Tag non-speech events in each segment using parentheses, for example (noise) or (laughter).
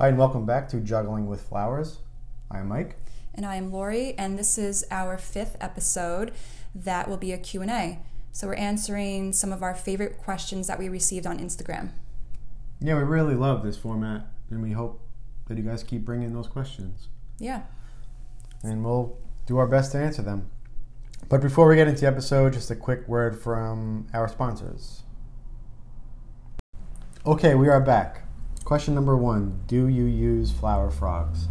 Hi, and welcome back to Juggling with Flowers. I am Mike. And I am Lori, and this is our fifth episode that will be a Q&A. So we're answering some of our favorite questions that we received on Instagram. Yeah, we really love this format, and we hope that you guys keep bringing those questions. Yeah. And we'll do our best to answer them. But before we get into the episode, just a quick word from our sponsors. Okay, we are back. Question number one Do you use flower frogs?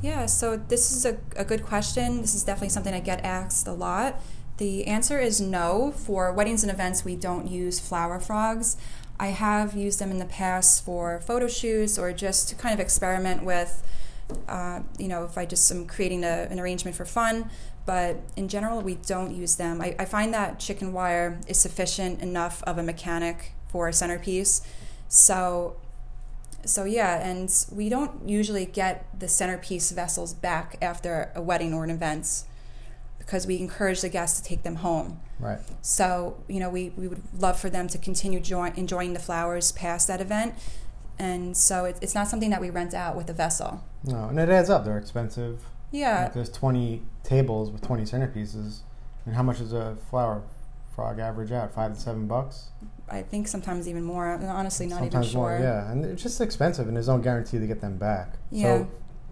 Yeah, so this is a, a good question. This is definitely something I get asked a lot. The answer is no. For weddings and events, we don't use flower frogs. I have used them in the past for photo shoots or just to kind of experiment with, uh, you know, if I just am creating a, an arrangement for fun. But in general, we don't use them. I, I find that chicken wire is sufficient enough of a mechanic for a centerpiece. So so yeah, and we don't usually get the centerpiece vessels back after a wedding or an event because we encourage the guests to take them home. Right. So you know, we, we would love for them to continue joy, enjoying the flowers past that event, and so it, it's not something that we rent out with a vessel. No, and it adds up. They're expensive. Yeah. Like there's 20 tables with 20 centerpieces, and how much does a flower frog average out? Five to seven bucks. I think sometimes even more. I'm honestly, not Sometimes even sure. more, yeah, and it's just expensive, and there's no guarantee to get them back. Yeah. So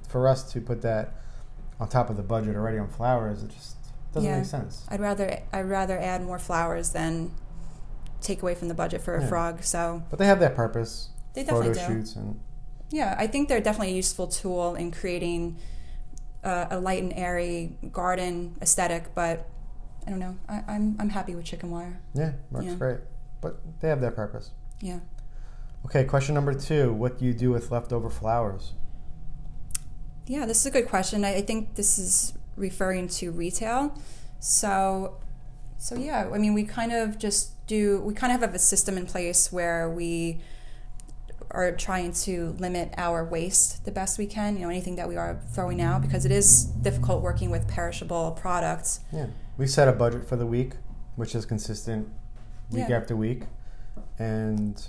for us to put that on top of the budget already on flowers, it just doesn't Yeah. make sense. I'd rather I'd rather add more flowers than take away from the budget for a Yeah. frog. So But they have that purpose. They photo definitely do. shoots and Yeah, I think they're definitely a useful tool in creating uh, a light and airy garden aesthetic. But I don't know. I, I'm I'm happy with chicken wire. yeah, works Yeah. great. But they have their purpose. Yeah. Okay, question number two: What do you do with leftover flowers? Yeah, this is a good question. I, I think this is referring to retail. So, so yeah, I mean, we kind of just do. We kind of have a system in place where we are trying to limit our waste the best we can. You know, anything that we are throwing out because it is difficult working with perishable products. Yeah, we set a budget for the week, which is consistent week Yeah. after week, and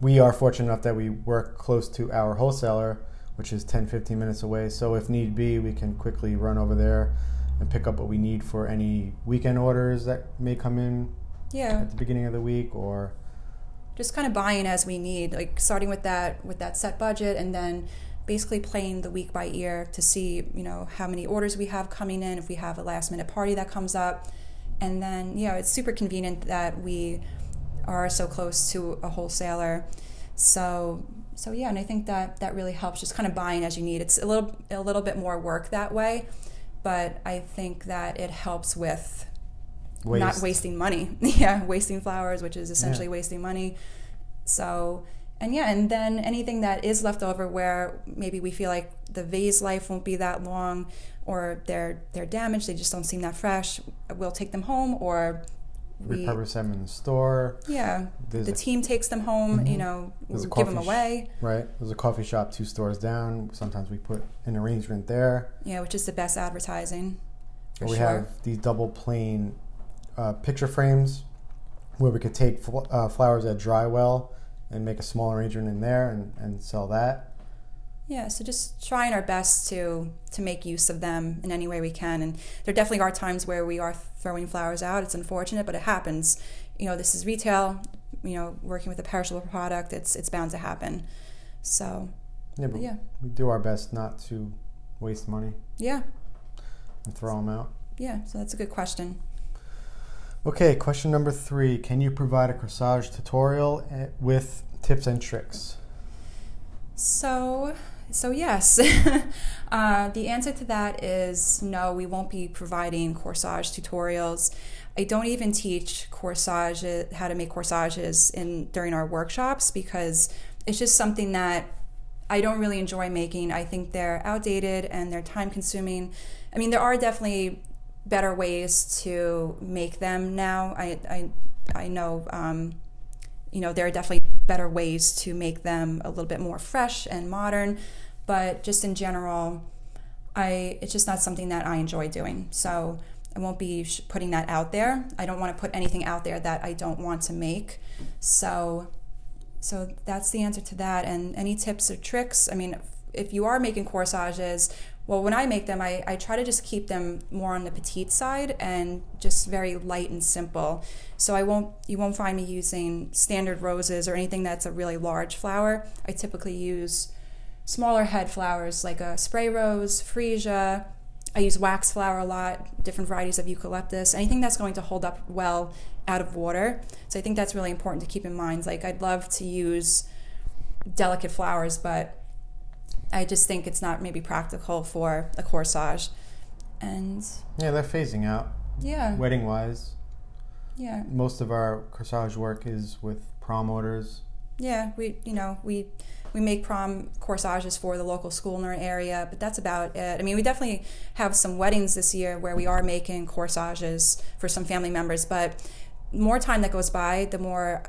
we are fortunate enough that we work close to our wholesaler, which is 10, 15 minutes away. So if need be, we can quickly run over there and pick up what we need for any weekend orders that may come in Yeah, at the beginning of the week or just kind of buying as we need like starting with that with that set budget and then basically playing the week by ear to see you know how many orders we have coming in if we have a last minute party that comes up and then you know it's super convenient that we are so close to a wholesaler so so yeah and i think that that really helps just kind of buying as you need it's a little a little bit more work that way but i think that it helps with waste. not wasting money. (laughs) yeah, wasting flowers, which is essentially wasting money. So, and yeah, and then anything that is left over where maybe we feel like the vase life won't be that long or they're they're damaged, they just don't seem that fresh, we'll take them home or we repurpose them in the store. yeah, There's the a, team takes them home, you know, There's give them coffee sh- away. right. There's a coffee shop two stores down. Sometimes we put an arrangement there. Yeah, which is the best advertising. We sure. have these double plane uh, picture frames where we could take fl- uh, flowers that dry well and make a small arrangement in there and, and sell that. Yeah, so just trying our best to to make use of them in any way we can. And there definitely are times where we are throwing flowers out. It's unfortunate, but it happens. You know, this is retail. You know, working with a perishable product, it's it's bound to happen. So Yeah, but yeah, we do our best not to waste money yeah, and throw them out. yeah. So that's a good question. Okay, question number three. Can you provide a corsage tutorial eh, with tips and tricks? So, so yes, (laughs) uh, the answer to that is no. We won't be providing corsage tutorials. I don't even teach corsage how to make corsages in during our workshops because it's just something that I don't really enjoy making. I think they're outdated and they're time consuming. I mean, there are definitely better ways to make them now. I I I know. Um, you know, there are definitely better ways to make them a little bit more fresh and modern, but just in general, I it's just not something that I enjoy doing. So I won't be sh- putting that out there. I don't want to put anything out there that I don't want to make. So so that's the answer to that. And any tips or tricks? I mean, if you are making corsages, well, when I make them, I, I try to just keep them more on the petite side and just very light and simple. So I won't you won't find me using standard roses or anything that's a really large flower. I typically use smaller head flowers like a spray rose, freesia. I use wax flower a lot, different varieties of eucalyptus, anything that's going to hold up well out of water. So I think that's really important to keep in mind. Like I'd love to use delicate flowers, but I just think it's not maybe practical for a corsage. And Yeah, they're phasing out. yeah, Wedding wise, yeah, most of our corsage work is with prom orders. yeah. We you know we we make prom corsages for the local school in our area, but that's about it. I mean, we definitely have some weddings this year where we are making corsages for some family members, but more time that goes by, the more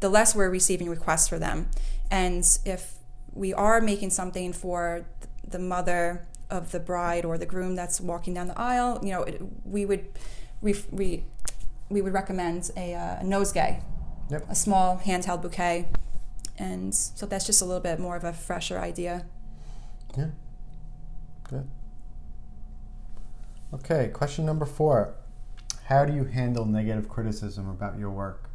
the less we're receiving requests for them. And if we are making something for the mother of the bride or the groom that's walking down the aisle, you know, it, we would we, we, we would recommend a, uh, a nosegay, Yep. a small handheld bouquet, and so that's just a little bit more of a fresher idea. Yeah. Good. Okay, question number four. How do you handle negative criticism about your work?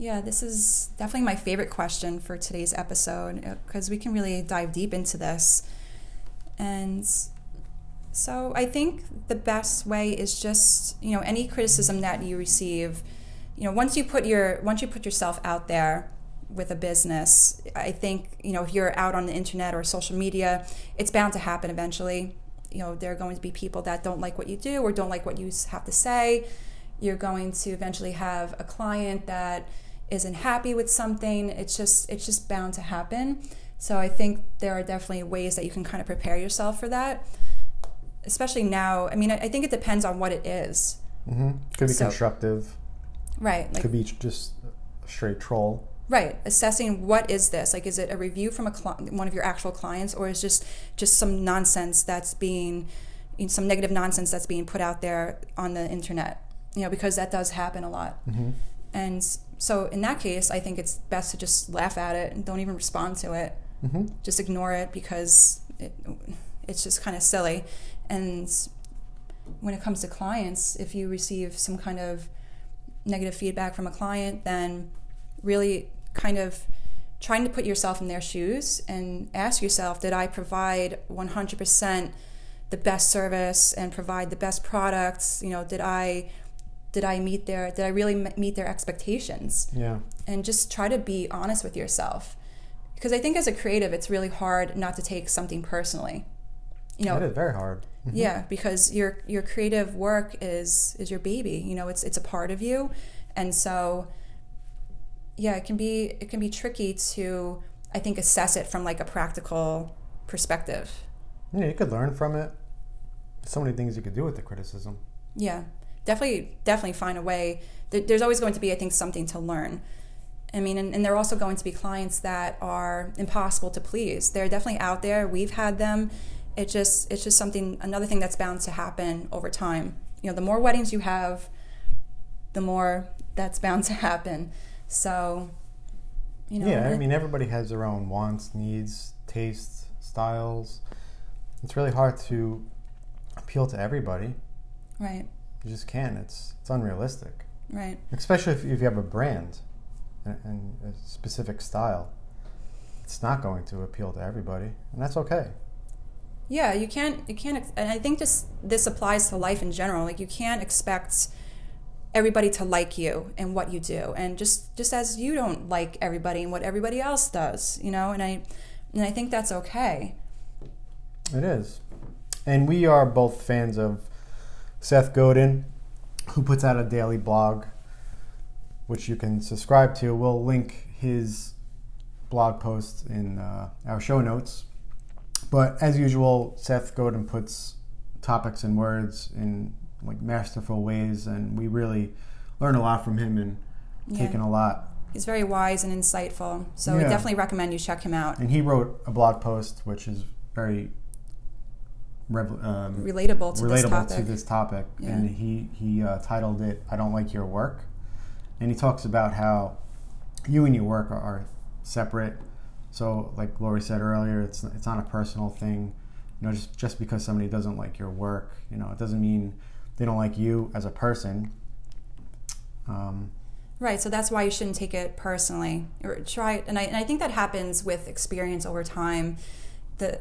Yeah, this is definitely my favorite question for today's episode uh, because we can really dive deep into this. And so I think the best way is just, you know, any criticism that you receive, you know, once you put your once you put yourself out there with a business, I think, you know, if you're out on the internet or social media, it's bound to happen eventually. You know, there are going to be people that don't like what you do or don't like what you have to say. You're going to eventually have a client that isn't happy with something. It's just it's just bound to happen. So I think there are definitely ways that you can kind of prepare yourself for that. Especially now, I mean, I I think it depends on what it is. Mm-hmm. Could be So- constructive. Right. Like Could be just a straight troll. Right, assessing what is this? Like, is it a review from a cli- one of your actual clients, or is just just some nonsense that's being, you know, some negative nonsense that's being put out there on the internet? You know, because that does happen a lot. Mm-hmm. And so, in that case, I think it's best to just laugh at it and don't even respond to it. Mm-hmm. Just ignore it because it, it's just kind of silly. And when it comes to clients, if you receive some kind of negative feedback from a client, then really kind of trying to put yourself in their shoes and ask yourself did I provide 100% the best service and provide the best products? You know, did I did I meet their did I really meet their expectations? Yeah. And just try to be honest with yourself. Because I think as a creative, it's really hard not to take something personally. You know, That is very hard. Mhm. yeah, because your your creative work is is your baby. You know, it's it's a part of you, and so yeah, it can be it can be tricky to I think assess it from like a practical perspective. Yeah, you could learn from it. So many things you could do with the criticism. Yeah, definitely definitely find a way. There's always going to be I think something to learn. I mean, and, and there are also going to be clients that are impossible to please. They're definitely out there. We've had them. It just it's just something another thing that's bound to happen over time. You know, the more weddings you have, the more that's bound to happen. So, you know, yeah, I mean, everybody has their own wants, needs, tastes, styles. It's really hard to appeal to everybody. right, You just can't. It's it's unrealistic, right. especially if, if you have a brand and, and a specific style. It's not going to appeal to everybody, and that's okay. Yeah, you can't you can't and I think this this applies to life in general. Like you can't expect everybody to like you and what you do. And just just as you don't like everybody and what everybody else does, you know? And I and I think that's okay. It is. And we are both fans of Seth Godin, who puts out a daily blog, which you can subscribe to. We'll link his blog post in uh, our show notes. But as usual, Seth Godin puts topics and words in like masterful ways, and we really learn a lot from him and Yeah. taken a lot. He's very wise and insightful. So I Yeah. definitely recommend you check him out. And he wrote a blog post which is very rev- um, Relatable to this topic. to this topic, Yeah. and he he uh, titled it "I Don't Like Your Work," and he talks about how you and your work are, are separate. So, like Lori said earlier, it's it's not a personal thing. You know, just just because somebody doesn't like your work, you know, it doesn't mean they don't like you as a person. Um, Right, so that's why you shouldn't take it personally or try. And I, and I think that happens with experience over time. The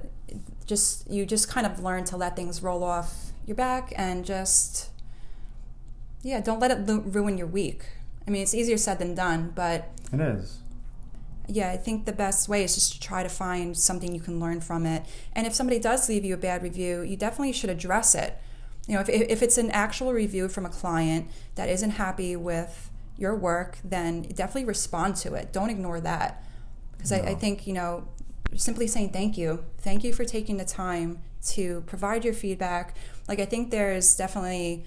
just you just kind of learn to let things roll off your back and just yeah, don't let it lu- ruin your week. I mean, it's easier said than done, but it is. yeah, I think the best way is just to try to find something you can learn from it. And if somebody does leave you a bad review, you definitely should address it. You know, if, if it's an actual review from a client that isn't happy with your work, then definitely respond to it. Don't ignore that. Because I, I think, you know, simply saying thank you. Thank you for taking the time to provide your feedback. Like, I think there's definitely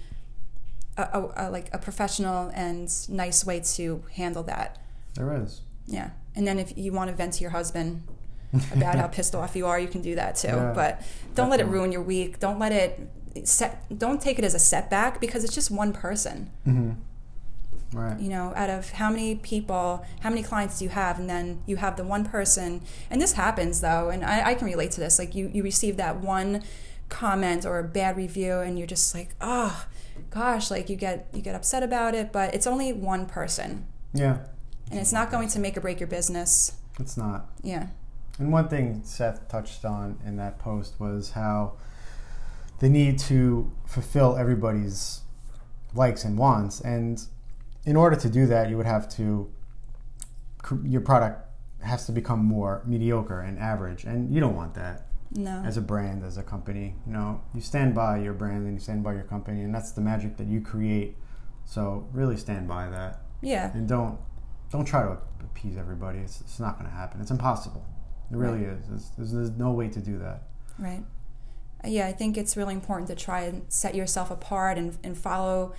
a, a, a, like a professional and nice way to handle that. There is. Yeah. And then if you want to vent to your husband (laughs) about how pissed off you are, you can do that too. Yeah, but don't let it ruin your week. Don't let it set don't take it as a setback because it's just one person. hmm Right. You know, out of how many people, how many clients do you have? And then you have the one person and this happens though, and I, I can relate to this. Like you, you receive that one comment or a bad review and you're just like, oh gosh, like you get you get upset about it, but it's only one person. Yeah. And it's not going to make or break your business. It's not. Yeah. And one thing Seth touched on in that post was how the need to fulfill everybody's likes and wants. And in order to do that, you would have to, your product has to become more mediocre and average. And you don't want that No. as a brand, as a company. You know, you stand by your brand and you stand by your company, and that's the magic that you create. So really stand by that. Yeah. And don't don't try to appease everybody. It's, it's not going to happen. It's impossible. It really is. It's, there's, there's no way to do that. Right. Uh, Yeah, I think it's really important to try and set yourself apart and, and follow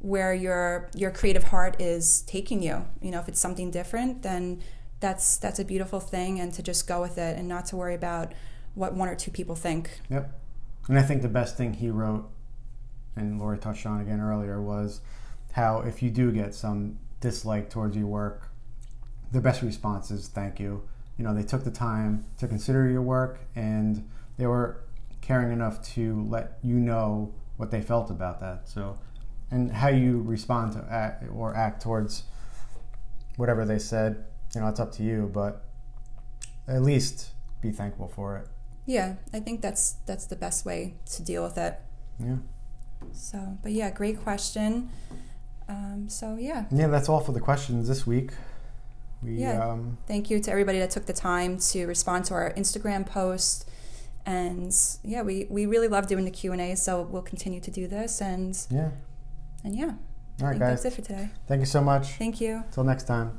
where your your creative heart is taking you. You know, if it's something different, then that's that's a beautiful thing and to just go with it and not to worry about what one or two people think. Yep. And I think the best thing he wrote, and Lori touched on again earlier, was how if you do get some dislike towards your work, the best response is thank you. You know, they took the time to consider your work and they were caring enough to let you know what they felt about that. So, and how you respond to act or act towards whatever they said, you know, it's up to you, but at least be thankful for it. Yeah, I think that's that's the best way to deal with it. Yeah. So, but yeah, great question. Um, so yeah, Yeah, that's all for the questions this week. We Yeah. um thank you to everybody that took the time to respond to our Instagram post. And yeah, we, we really love doing the Q and A, so we'll continue to do this. And yeah. And yeah, All right, guys. that's it for today. Thank you so much. Thank you. Until next time.